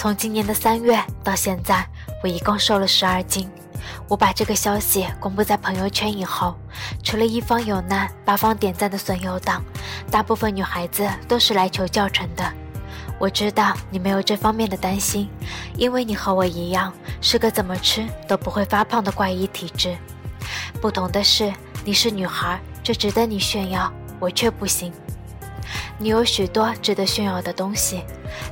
从今年的三月到现在，我一共瘦了十二斤。我把这个消息公布在朋友圈以后，除了一方有难八方点赞的损友党，大部分女孩子都是来求教程的。我知道你没有这方面的担心，因为你和我一样是个怎么吃都不会发胖的怪异体质。不同的是，你是女孩，这值得你炫耀，我却不行。你有许多值得炫耀的东西，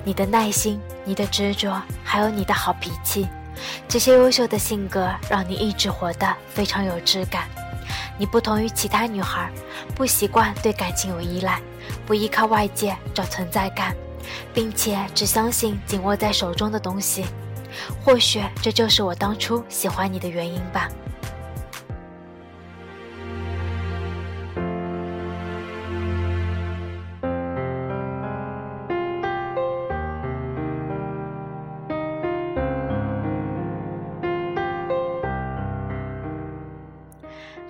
你的耐心、你的执着，还有你的好脾气。这些优秀的性格让你一直活得非常有质感。你不同于其他女孩，不习惯对感情有依赖，不依靠外界找存在感。并且只相信紧握在手中的东西，或许这就是我当初喜欢你的原因吧。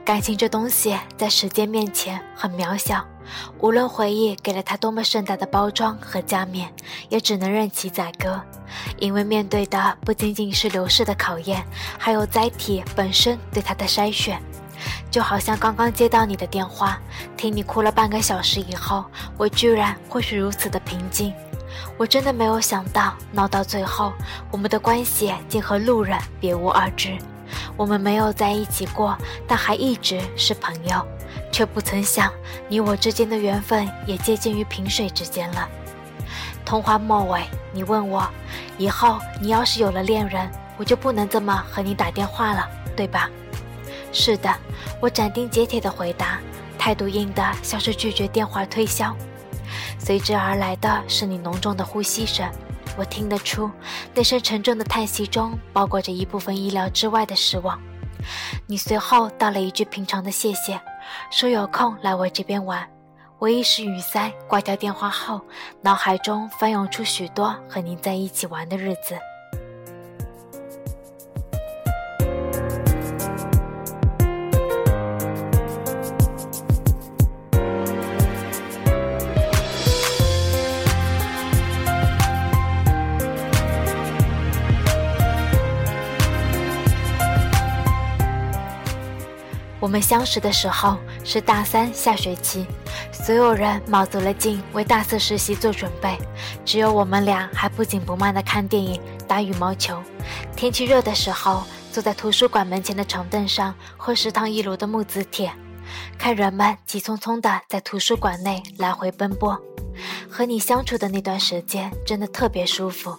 感情这东西在时间面前很渺小。无论回忆给了他多么盛大的包装和加冕，也只能任其宰割，因为面对的不仅仅是流逝的考验，还有载体本身对他的筛选。就好像刚刚接到你的电话，听你哭了半个小时以后，我居然会是如此的平静。我真的没有想到，闹到最后，我们的关系竟和路人别无二致。我们没有在一起过，但还一直是朋友。却不曾想，你我之间的缘分也接近于萍水之间了。通话末尾，你问我，以后你要是有了恋人，我就不能这么和你打电话了，对吧？是的，我斩钉截铁的回答，态度硬的像是拒绝电话推销。随之而来的是你浓重的呼吸声，我听得出，那声沉重的叹息中包裹着一部分意料之外的失望。你随后道了一句平常的谢谢。说有空来我这边玩，我一时语塞，挂掉电话后，脑海中翻涌出许多和您在一起玩的日子。我们相识的时候是大三下学期，所有人卯足了劲为大四实习做准备，只有我们俩还不紧不慢的看电影、打羽毛球。天气热的时候，坐在图书馆门前的长凳上，喝食堂一楼的木子铁，看人们急匆匆地在图书馆内来回奔波。和你相处的那段时间真的特别舒服。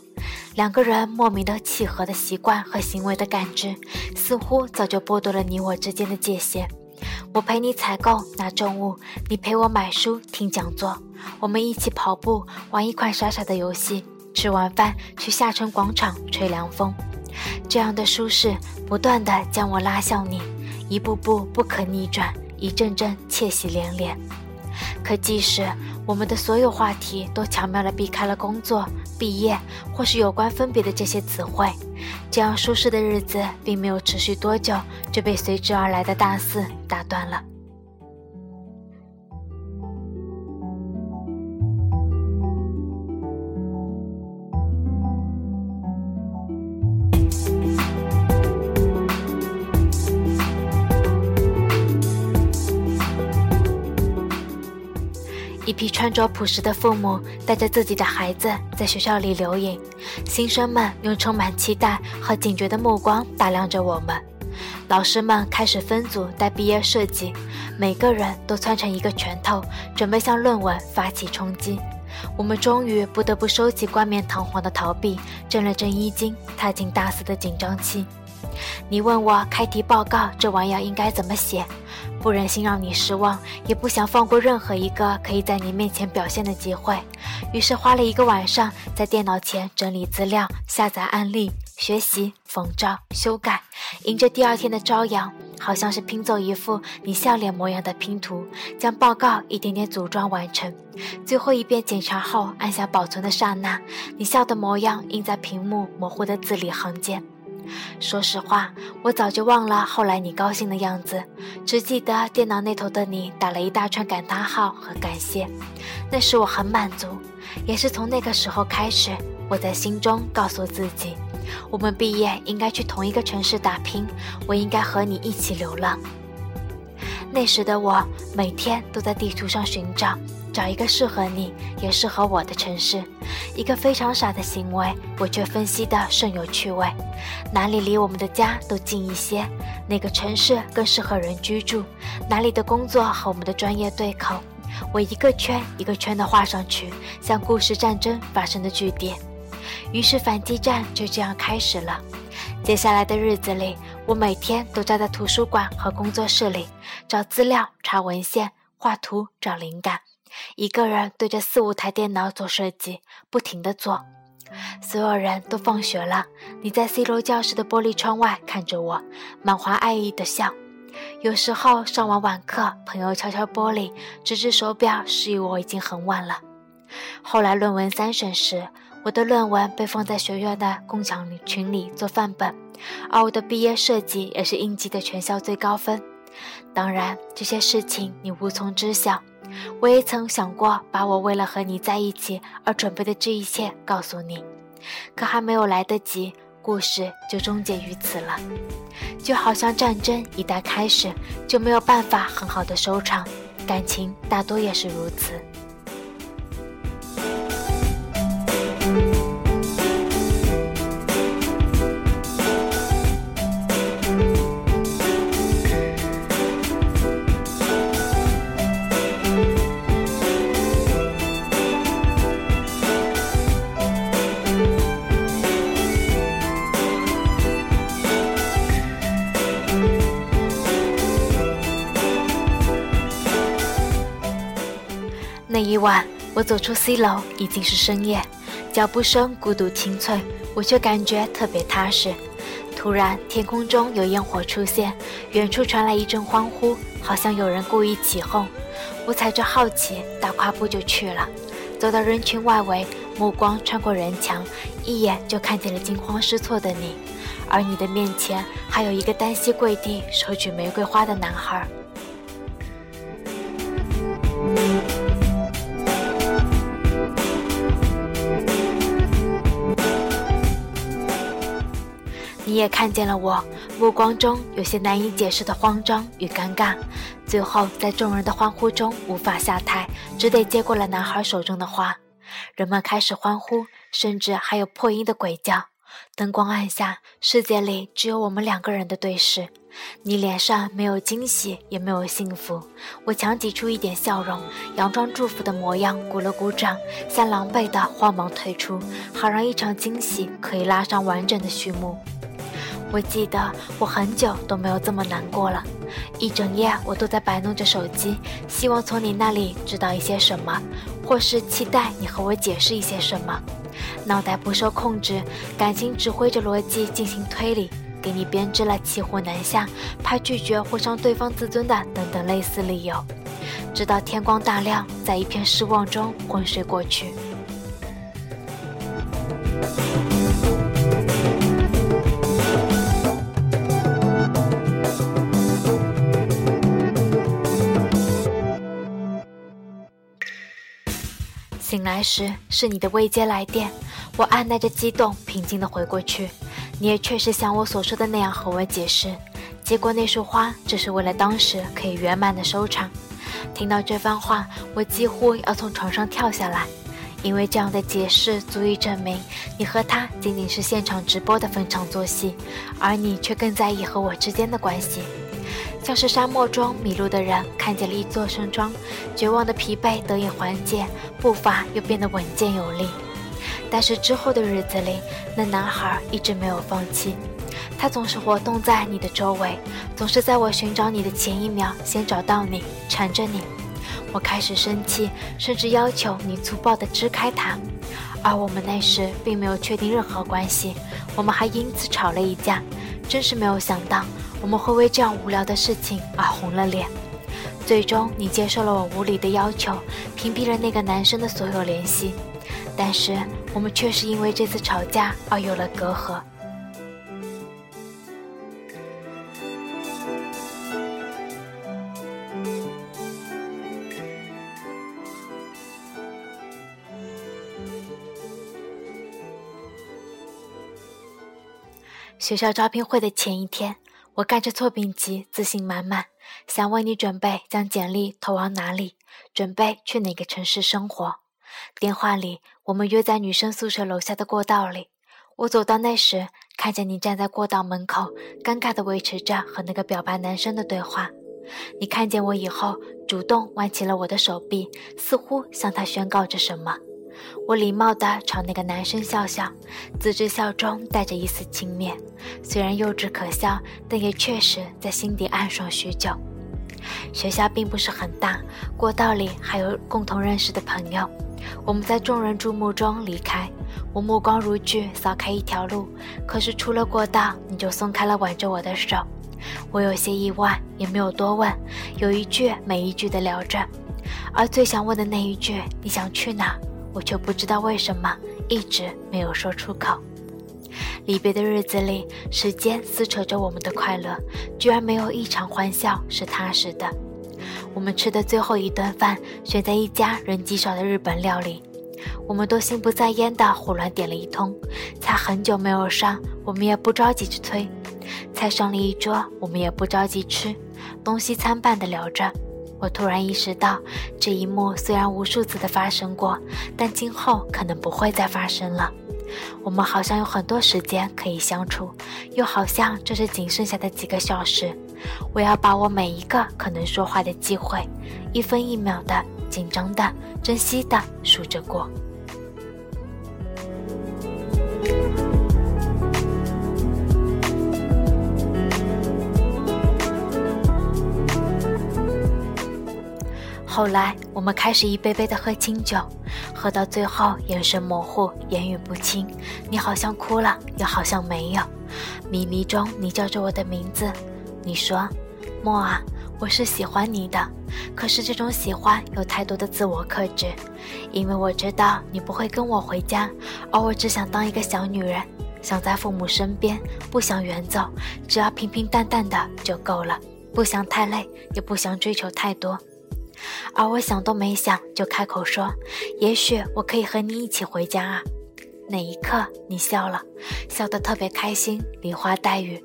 两个人莫名的契合的习惯和行为的感知，似乎早就剥夺了你我之间的界限。我陪你采购拿重物，你陪我买书听讲座，我们一起跑步，玩一款傻傻的游戏，吃完饭去下沉广场吹凉风。这样的舒适，不断的将我拉向你，一步步不可逆转，一阵阵窃喜连连。可即使我们的所有话题都巧妙地避开了工作、毕业或是有关分别的这些词汇，这样舒适的日子并没有持续多久，就被随之而来的大四打断了。批穿着朴实的父母带着自己的孩子在学校里留影，新生们用充满期待和警觉的目光打量着我们。老师们开始分组带毕业设计，每个人都攥成一个拳头，准备向论文发起冲击。我们终于不得不收起冠冕堂皇的逃避，正了正衣襟，踏进大四的紧张期。你问我开题报告这玩意儿应该怎么写？不忍心让你失望，也不想放过任何一个可以在你面前表现的机会，于是花了一个晚上在电脑前整理资料、下载案例、学习、缝照、修改，迎着第二天的朝阳，好像是拼凑一副你笑脸模样的拼图，将报告一点点组装完成。最后一遍检查后，按下保存的刹那，你笑的模样印在屏幕模糊的字里行间。说实话，我早就忘了后来你高兴的样子，只记得电脑那头的你打了一大串感叹号和感谢。那时我很满足，也是从那个时候开始，我在心中告诉自己，我们毕业应该去同一个城市打拼，我应该和你一起流浪。那时的我每天都在地图上寻找，找一个适合你也适合我的城市。一个非常傻的行为，我却分析的甚有趣味。哪里离我们的家都近一些，哪个城市更适合人居住？哪里的工作和我们的专业对口？我一个圈一个圈的画上去，像故事战争发生的据点。于是反击战就这样开始了。接下来的日子里，我每天都站在图书馆和工作室里，找资料、查文献、画图、找灵感，一个人对着四五台电脑做设计，不停地做。所有人都放学了，你在 C 楼教室的玻璃窗外看着我，满怀爱意的笑。有时候上完晚课，朋友敲敲玻璃，指指手表，示意我已经很晚了。后来论文三审时，我的论文被放在学院的共享群里做范本，而我的毕业设计也是应届的全校最高分。当然，这些事情你无从知晓。我也曾想过把我为了和你在一起而准备的这一切告诉你，可还没有来得及，故事就终结于此了。就好像战争一旦开始，就没有办法很好的收场，感情大多也是如此。一晚，我走出 C 楼，已经是深夜，脚步声孤独清脆，我却感觉特别踏实。突然，天空中有烟火出现，远处传来一阵欢呼，好像有人故意起哄。我踩着好奇，大跨步就去了，走到人群外围，目光穿过人墙，一眼就看见了惊慌失措的你，而你的面前还有一个单膝跪地、手举玫瑰花的男孩。你也看见了我，目光中有些难以解释的慌张与尴尬，最后在众人的欢呼中无法下台，只得接过了男孩手中的花。人们开始欢呼，甚至还有破音的鬼叫。灯光暗下，世界里只有我们两个人的对视。你脸上没有惊喜，也没有幸福。我强挤出一点笑容，佯装祝福的模样，鼓了鼓掌，像狼狈的慌忙退出，好让一场惊喜可以拉上完整的序幕。我记得我很久都没有这么难过了，一整夜我都在摆弄着手机，希望从你那里知道一些什么，或是期待你和我解释一些什么。脑袋不受控制，感情指挥着逻辑进行推理，给你编织了骑虎难下、怕拒绝或伤对方自尊的等等类似理由，直到天光大亮，在一片失望中昏睡过去。醒来时是你的未接来电，我按耐着激动，平静地回过去。你也确实像我所说的那样和我解释，结果那束花只是为了当时可以圆满的收场。听到这番话，我几乎要从床上跳下来，因为这样的解释足以证明你和他仅仅是现场直播的逢场作戏，而你却更在意和我之间的关系。像是沙漠中迷路的人看见了一座山庄，绝望的疲惫得以缓解，步伐又变得稳健有力。但是之后的日子里，那男孩一直没有放弃，他总是活动在你的周围，总是在我寻找你的前一秒先找到你，缠着你。我开始生气，甚至要求你粗暴地支开他。而我们那时并没有确定任何关系，我们还因此吵了一架。真是没有想到。我们会为这样无聊的事情而红了脸。最终，你接受了我无理的要求，屏蔽了那个男生的所有联系。但是，我们却是因为这次吵架而有了隔阂。学校招聘会的前一天，我赶着错评集，自信满满，想问你准备将简历投往哪里，准备去哪个城市生活。电话里，我们约在女生宿舍楼下的过道里。我走到那时，看见你站在过道门口，尴尬地维持着和那个表白男生的对话。你看见我以后，主动挽起了我的手臂，似乎向他宣告着什么。我礼貌地朝那个男生笑笑，自知笑中带着一丝轻蔑，虽然幼稚可笑，但也确实在心底暗爽许久。学校并不是很大，过道里还有共同认识的朋友。我们在众人注目中离开，我目光如炬扫开一条路，可是出了过道，你就松开了挽着我的手。我有些意外，也没有多问，有一句没一句的聊着，而最想问的那一句“你想去哪”，我却不知道为什么一直没有说出口。离别的日子里，时间撕扯着我们的快乐，居然没有一场欢笑是踏实的。我们吃的最后一顿饭，选在一家人极少的日本料理，我们都心不在焉的胡乱点了一通，菜很久没有上，我们也不着急去催。菜上了一桌，我们也不着急吃，东西参半的聊着。我突然意识到，这一幕虽然无数次的发生过，但今后可能不会再发生了。我们好像有很多时间可以相处，又好像这是仅剩下的几个小时。我要把握每一个可能说话的机会，一分一秒的紧张的、珍惜的数着过。后来，我们开始一杯杯的喝清酒，喝到最后眼神模糊，言语不清。你好像哭了，又好像没有。迷离中，你叫着我的名字，你说：“莫啊，我是喜欢你的。”可是这种喜欢有太多的自我克制，因为我知道你不会跟我回家，而我只想当一个小女人，想在父母身边，不想远走，只要平平淡淡的就够了，不想太累，也不想追求太多。而我想都没想就开口说：“也许我可以和你一起回家啊。”那一刻，你笑了，笑得特别开心，梨花带雨。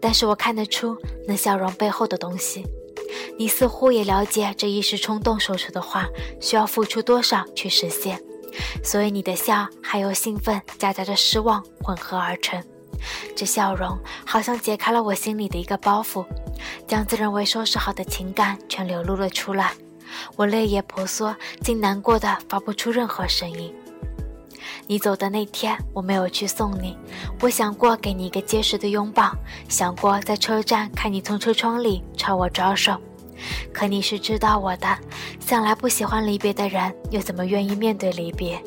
但是我看得出那笑容背后的东西。你似乎也了解这一时冲动说出的话需要付出多少去实现，所以你的笑还有兴奋夹杂着失望混合而成。这笑容好像解开了我心里的一个包袱，将自认为收拾好的情感全流露了出来。我泪眼婆娑，竟难过的发不出任何声音。你走的那天，我没有去送你。我想过给你一个结实的拥抱，想过在车站看你从车窗里朝我招手。可你是知道我的，向来不喜欢离别的人，又怎么愿意面对离别？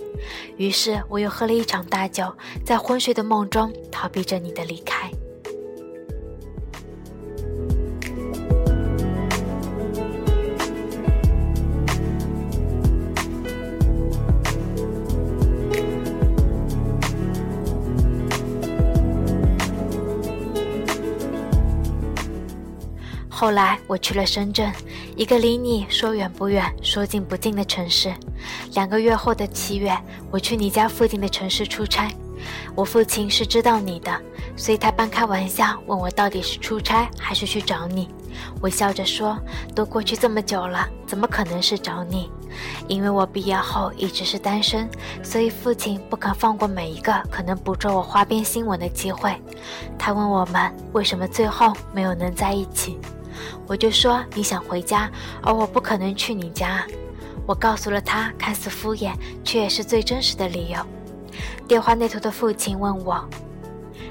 于是我又喝了一场大酒，在昏睡的梦中逃避着你的离开。后来我去了深圳，一个离你说远不远、说近不近的城市。两个月后的七月，我去你家附近的城市出差。我父亲是知道你的，所以他半开玩笑问我到底是出差还是去找你。我笑着说：“都过去这么久了，怎么可能是找你？因为我毕业后一直是单身，所以父亲不肯放过每一个可能捕捉我花边新闻的机会。他问我们为什么最后没有能在一起。”我就说你想回家，而我不可能去你家。我告诉了他看似敷衍，却也是最真实的理由。电话那头的父亲问我：“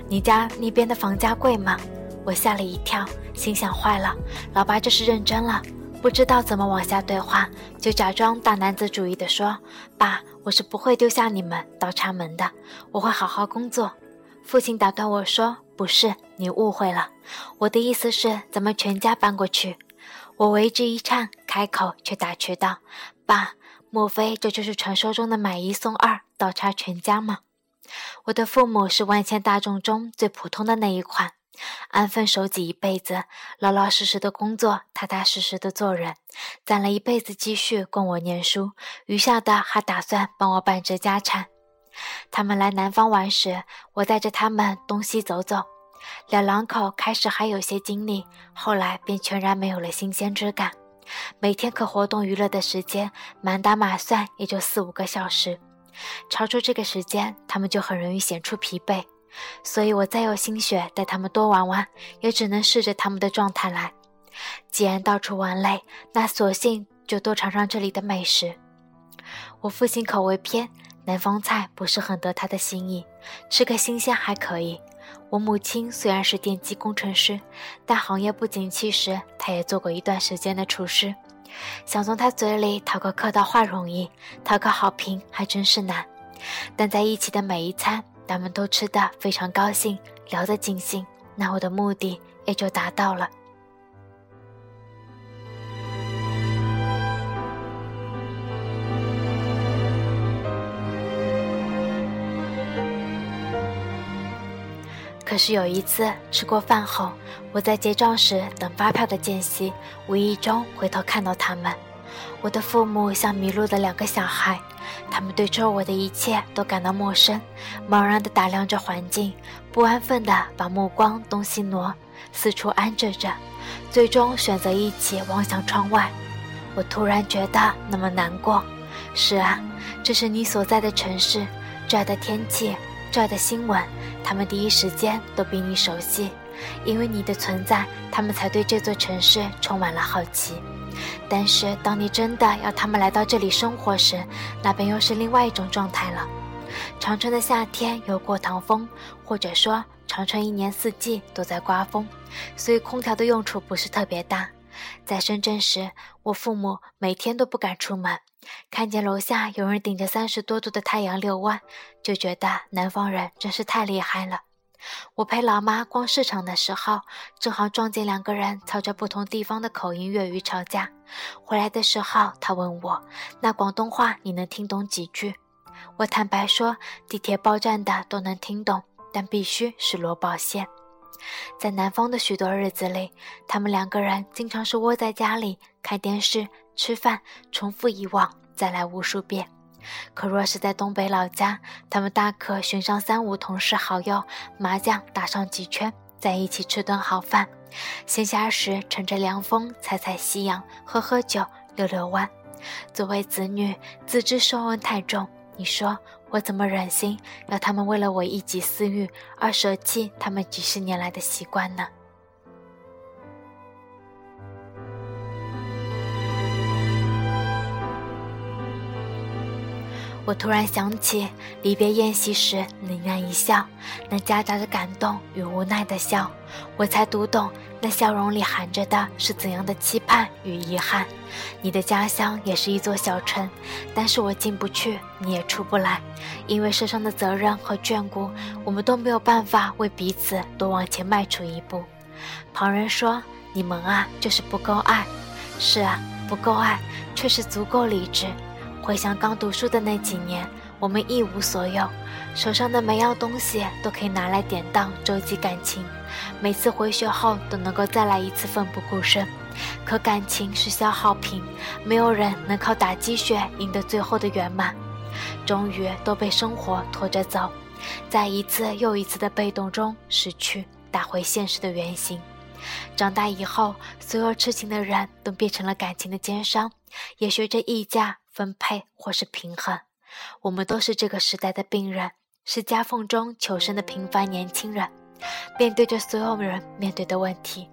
你家那边的房价贵吗？”我吓了一跳，心想坏了，老爸这是认真了。不知道怎么往下对话，就假装大男子主义的说：“爸，我是不会丢下你们倒插门的，我会好好工作。”父亲打断我说：“不是，你误会了。我的意思是，咱们全家搬过去。”我为之一颤，开口却打趣道：“爸，莫非这就是传说中的买一送二，倒插全家吗？”我的父母是万千大众中最普通的那一款，安分守己一辈子，老老实实的工作，踏踏实实的做人，攒了一辈子积蓄供我念书，余下的还打算帮我办这家产。他们来南方玩时，我带着他们东西走走。两两口开始还有些精力，后来便全然没有了新鲜之感。每天可活动娱乐的时间，满打满算也就四五个小时。超出这个时间，他们就很容易显出疲惫。所以我再有心血带他们多玩玩，也只能试着他们的状态来。既然到处玩累，那索性就多尝尝这里的美食。我父亲口味偏，南方菜不是很得他的心意，吃个新鲜还可以。我母亲虽然是电机工程师，但行业不景气时，她也做过一段时间的厨师。想从她嘴里讨个客套话容易，讨个好评还真是难。但在一起的每一餐，他们都吃得非常高兴，聊得尽兴，那我的目的也就达到了。是有一次吃过饭后，我在结账时等发票的间隙，无意中回头看到他们。我的父母像迷路的两个小孩，他们对周围的一切都感到陌生，茫然地打量着环境，不安分地把目光东西挪，四处安置着，最终选择一起望向窗外。我突然觉得那么难过。是啊，这是你所在的城市，这儿的天气。这儿的新闻，他们第一时间都比你熟悉，因为你的存在，他们才对这座城市充满了好奇。但是，当你真的要他们来到这里生活时，那便又是另外一种状态了。长春的夏天有过堂风，或者说长春一年四季都在刮风，所以空调的用处不是特别大。在深圳时，我父母每天都不敢出门。看见楼下有人顶着三十多度的太阳遛弯，就觉得南方人真是太厉害了。我陪老妈逛市场的时候，正好撞见两个人操着不同地方的口音粤语吵架。回来的时候，他问我：“那广东话你能听懂几句？”我坦白说：“地铁报站的都能听懂，但必须是罗宝线。”在南方的许多日子里，他们两个人经常是窝在家里看电视。吃饭，重复以往，再来无数遍。可若是在东北老家，他们大可寻上三五同事好友，麻将打上几圈，在一起吃顿好饭。闲暇时乘着凉风，采采夕阳，喝喝酒，遛遛弯。作为子女，自知受恩太重，你说我怎么忍心要他们为了我一己私欲而舍弃他们几十年来的习惯呢？我突然想起离别宴席时你那一笑，那夹杂着感动与无奈的笑，我才读懂那笑容里含着的是怎样的期盼与遗憾。你的家乡也是一座小城，但是我进不去，你也出不来，因为身上的责任和眷顾，我们都没有办法为彼此多往前迈出一步。旁人说你们啊，就是不够爱。是啊，不够爱，却是足够理智。回想刚读书的那几年，我们一无所有，手上的每样东西都可以拿来典当周济感情。每次回学后都能够再来一次奋不顾身，可感情是消耗品，没有人能靠打鸡血赢得最后的圆满。终于都被生活拖着走，在一次又一次的被动中失去，打回现实的原形。长大以后，所有痴情的人都变成了感情的奸商，也学着溢价。分配或是平衡，我们都是这个时代的病人，是夹缝中求生的平凡年轻人，面对着所有人面对的问题。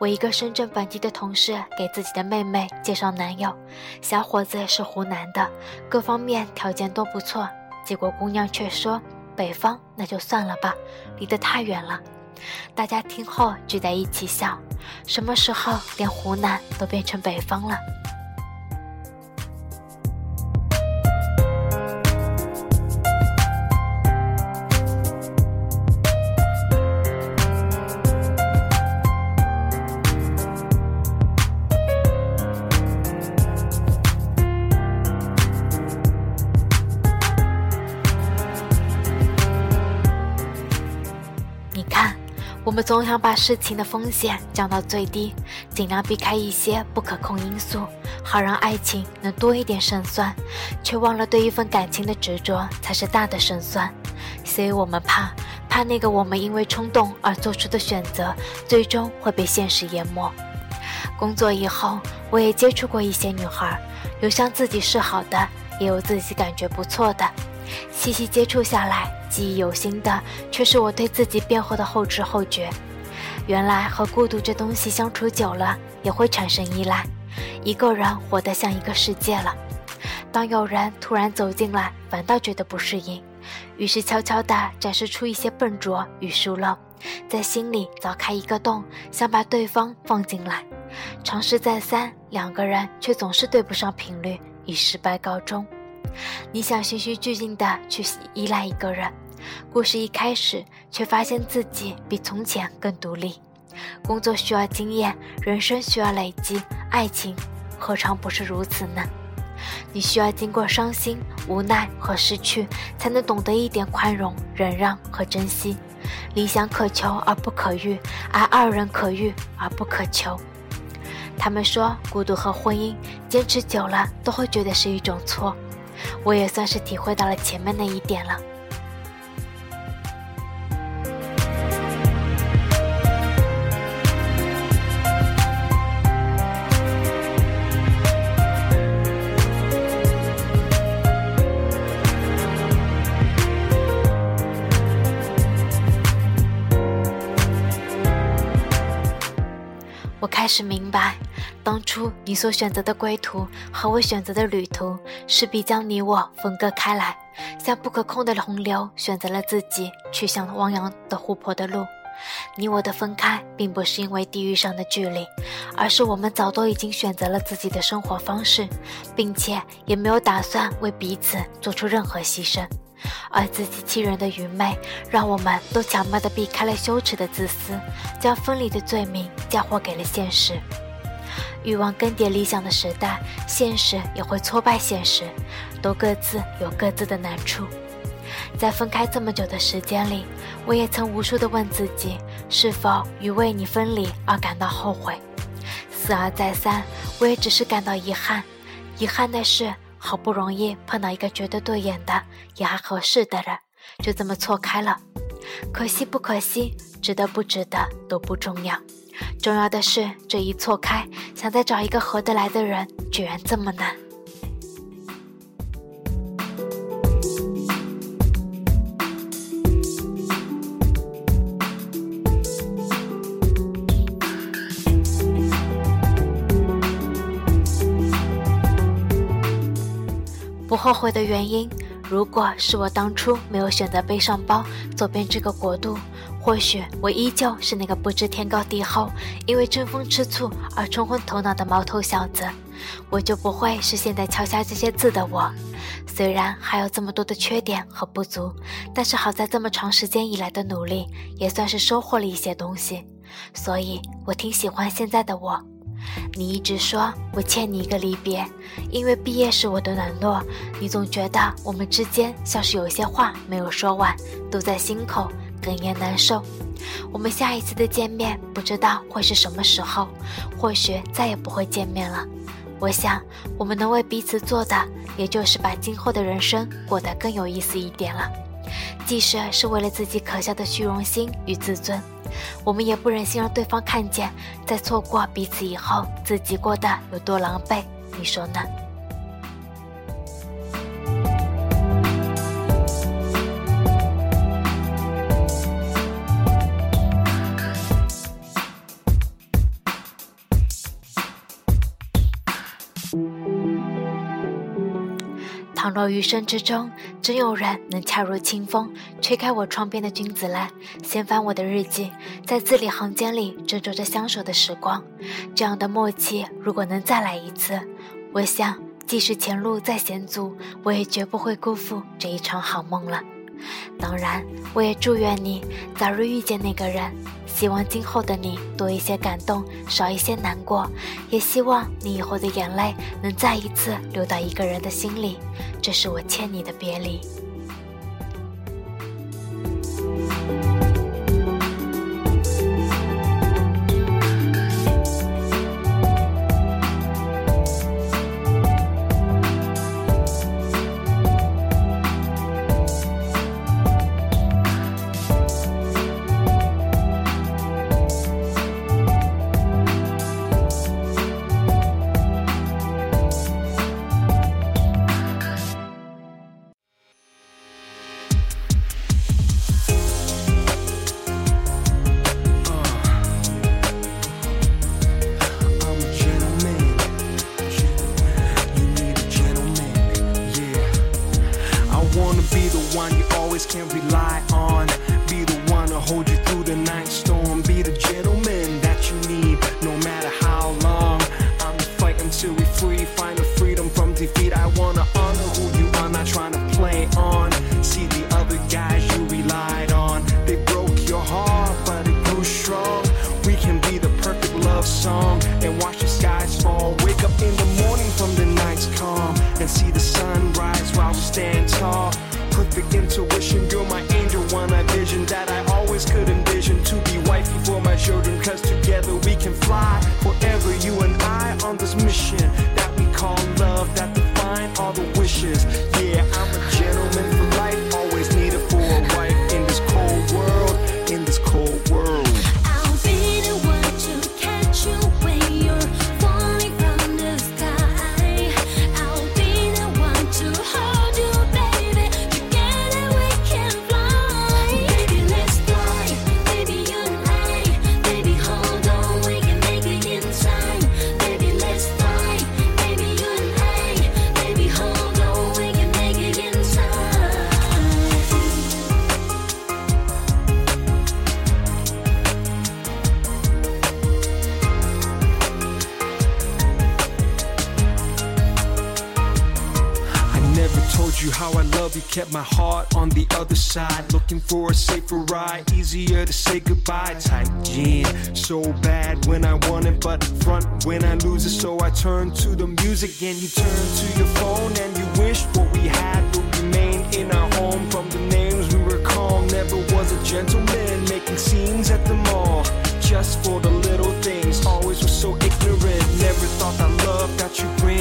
我一个深圳本地的同事给自己的妹妹介绍男友，小伙子是湖南的，各方面条件都不错，结果姑娘却说北方那就算了吧，离得太远了。大家听后聚在一起笑，什么时候连湖南都变成北方了？总想把事情的风险降到最低，尽量避开一些不可控因素，好让爱情能多一点胜算，却忘了对一份感情的执着才是大的胜算。所以我们怕。怕那个我们因为冲动而做出的选择，最终会被现实淹没。工作以后，我也接触过一些女孩，有向自己示好的，也有自己感觉不错的。细细接触下来，记忆犹新的却是我对自己变后的后知后觉。原来和孤独这东西相处久了，也会产生依赖，一个人活得像一个世界了。当有人突然走进来，反倒觉得不适应，于是悄悄地展示出一些笨拙与疏漏，在心里凿开一个洞，想把对方放进来。尝试再三，两个人却总是对不上频率，以失败告终。你想循序渐进地去依赖一个人，故事一开始却发现自己比从前更独立。工作需要经验，人生需要累积，爱情何尝不是如此呢？你需要经过伤心、无奈和失去，才能懂得一点宽容、忍让和珍惜。理想可求而不可遇，而二人可遇而不可求。他们说，孤独和婚姻坚持久了都会觉得是一种错。我也算是体会到了前面那一点了。白。当初你所选择的归途和我选择的旅途，势必将你我分割开来，像不可控的洪流，选择了自己去向汪洋的湖泊的路。你我的分开，并不是因为地域上的距离，而是我们早都已经选择了自己的生活方式，并且也没有打算为彼此做出任何牺牲。而自欺欺人的愚昧，让我们都巧妙地避开了羞耻的自私，将分离的罪名嫁祸给了现实。欲望更迭理想的时代，现实也会挫败现实，都各自有各自的难处。在分开这么久的时间里，我也曾无数的问自己，是否与为你分离而感到后悔。思而再三，我也只是感到遗憾。遗憾的是，好不容易碰到一个觉得对眼的，也还合适的人，就这么错开了。可惜不可惜，值得不值得都不重要。重要的是，这一错开，想再找一个合得来的人，居然这么难。不后悔的原因。如果是我当初没有选择背上包走遍这个国度，或许我依旧是那个不知天高地厚、因为争风吃醋而冲昏头脑的毛头小子，我就不会是现在敲下这些字的我。虽然还有这么多的缺点和不足，但是好在这么长时间以来的努力，也算是收获了一些东西，所以我挺喜欢现在的我。你一直说我欠你一个离别，因为毕业时我的冷落，你总觉得我们之间像是有些话没有说完，堵在心口，哽咽难受。我们下一次的见面不知道会是什么时候，或许再也不会见面了。我想我们能为彼此做的，也就是把今后的人生过得更有意思一点了，即使是为了自己可笑的虚荣心与自尊。我们也不忍心让对方看见，在错过彼此以后，自己过得有多狼狈，你说呢？若余生之中真有人能恰如清风吹开我窗边的君子兰，掀翻我的日记，在字里行间里斟酌着相守的时光，这样的默契如果能再来一次，我想即使前路再险阻，我也绝不会辜负这一场好梦了。当然，我也祝愿你早日遇见那个人。希望今后的你多一些感动，少一些难过，也希望你以后的眼泪能再一次流到一个人的心里。这是我欠你的别离。Intuition, Kept my heart on the other side, looking for a safer ride, easier to say goodbye. Type gin, so bad when I want it, but front when I lose it. So I turn to the music, and you turn to your phone, and you wish what we had would remain in our home. From the names we were never was a gentleman making scenes at the mall, just for the little things. Always was so ignorant, never thought that love got you. bring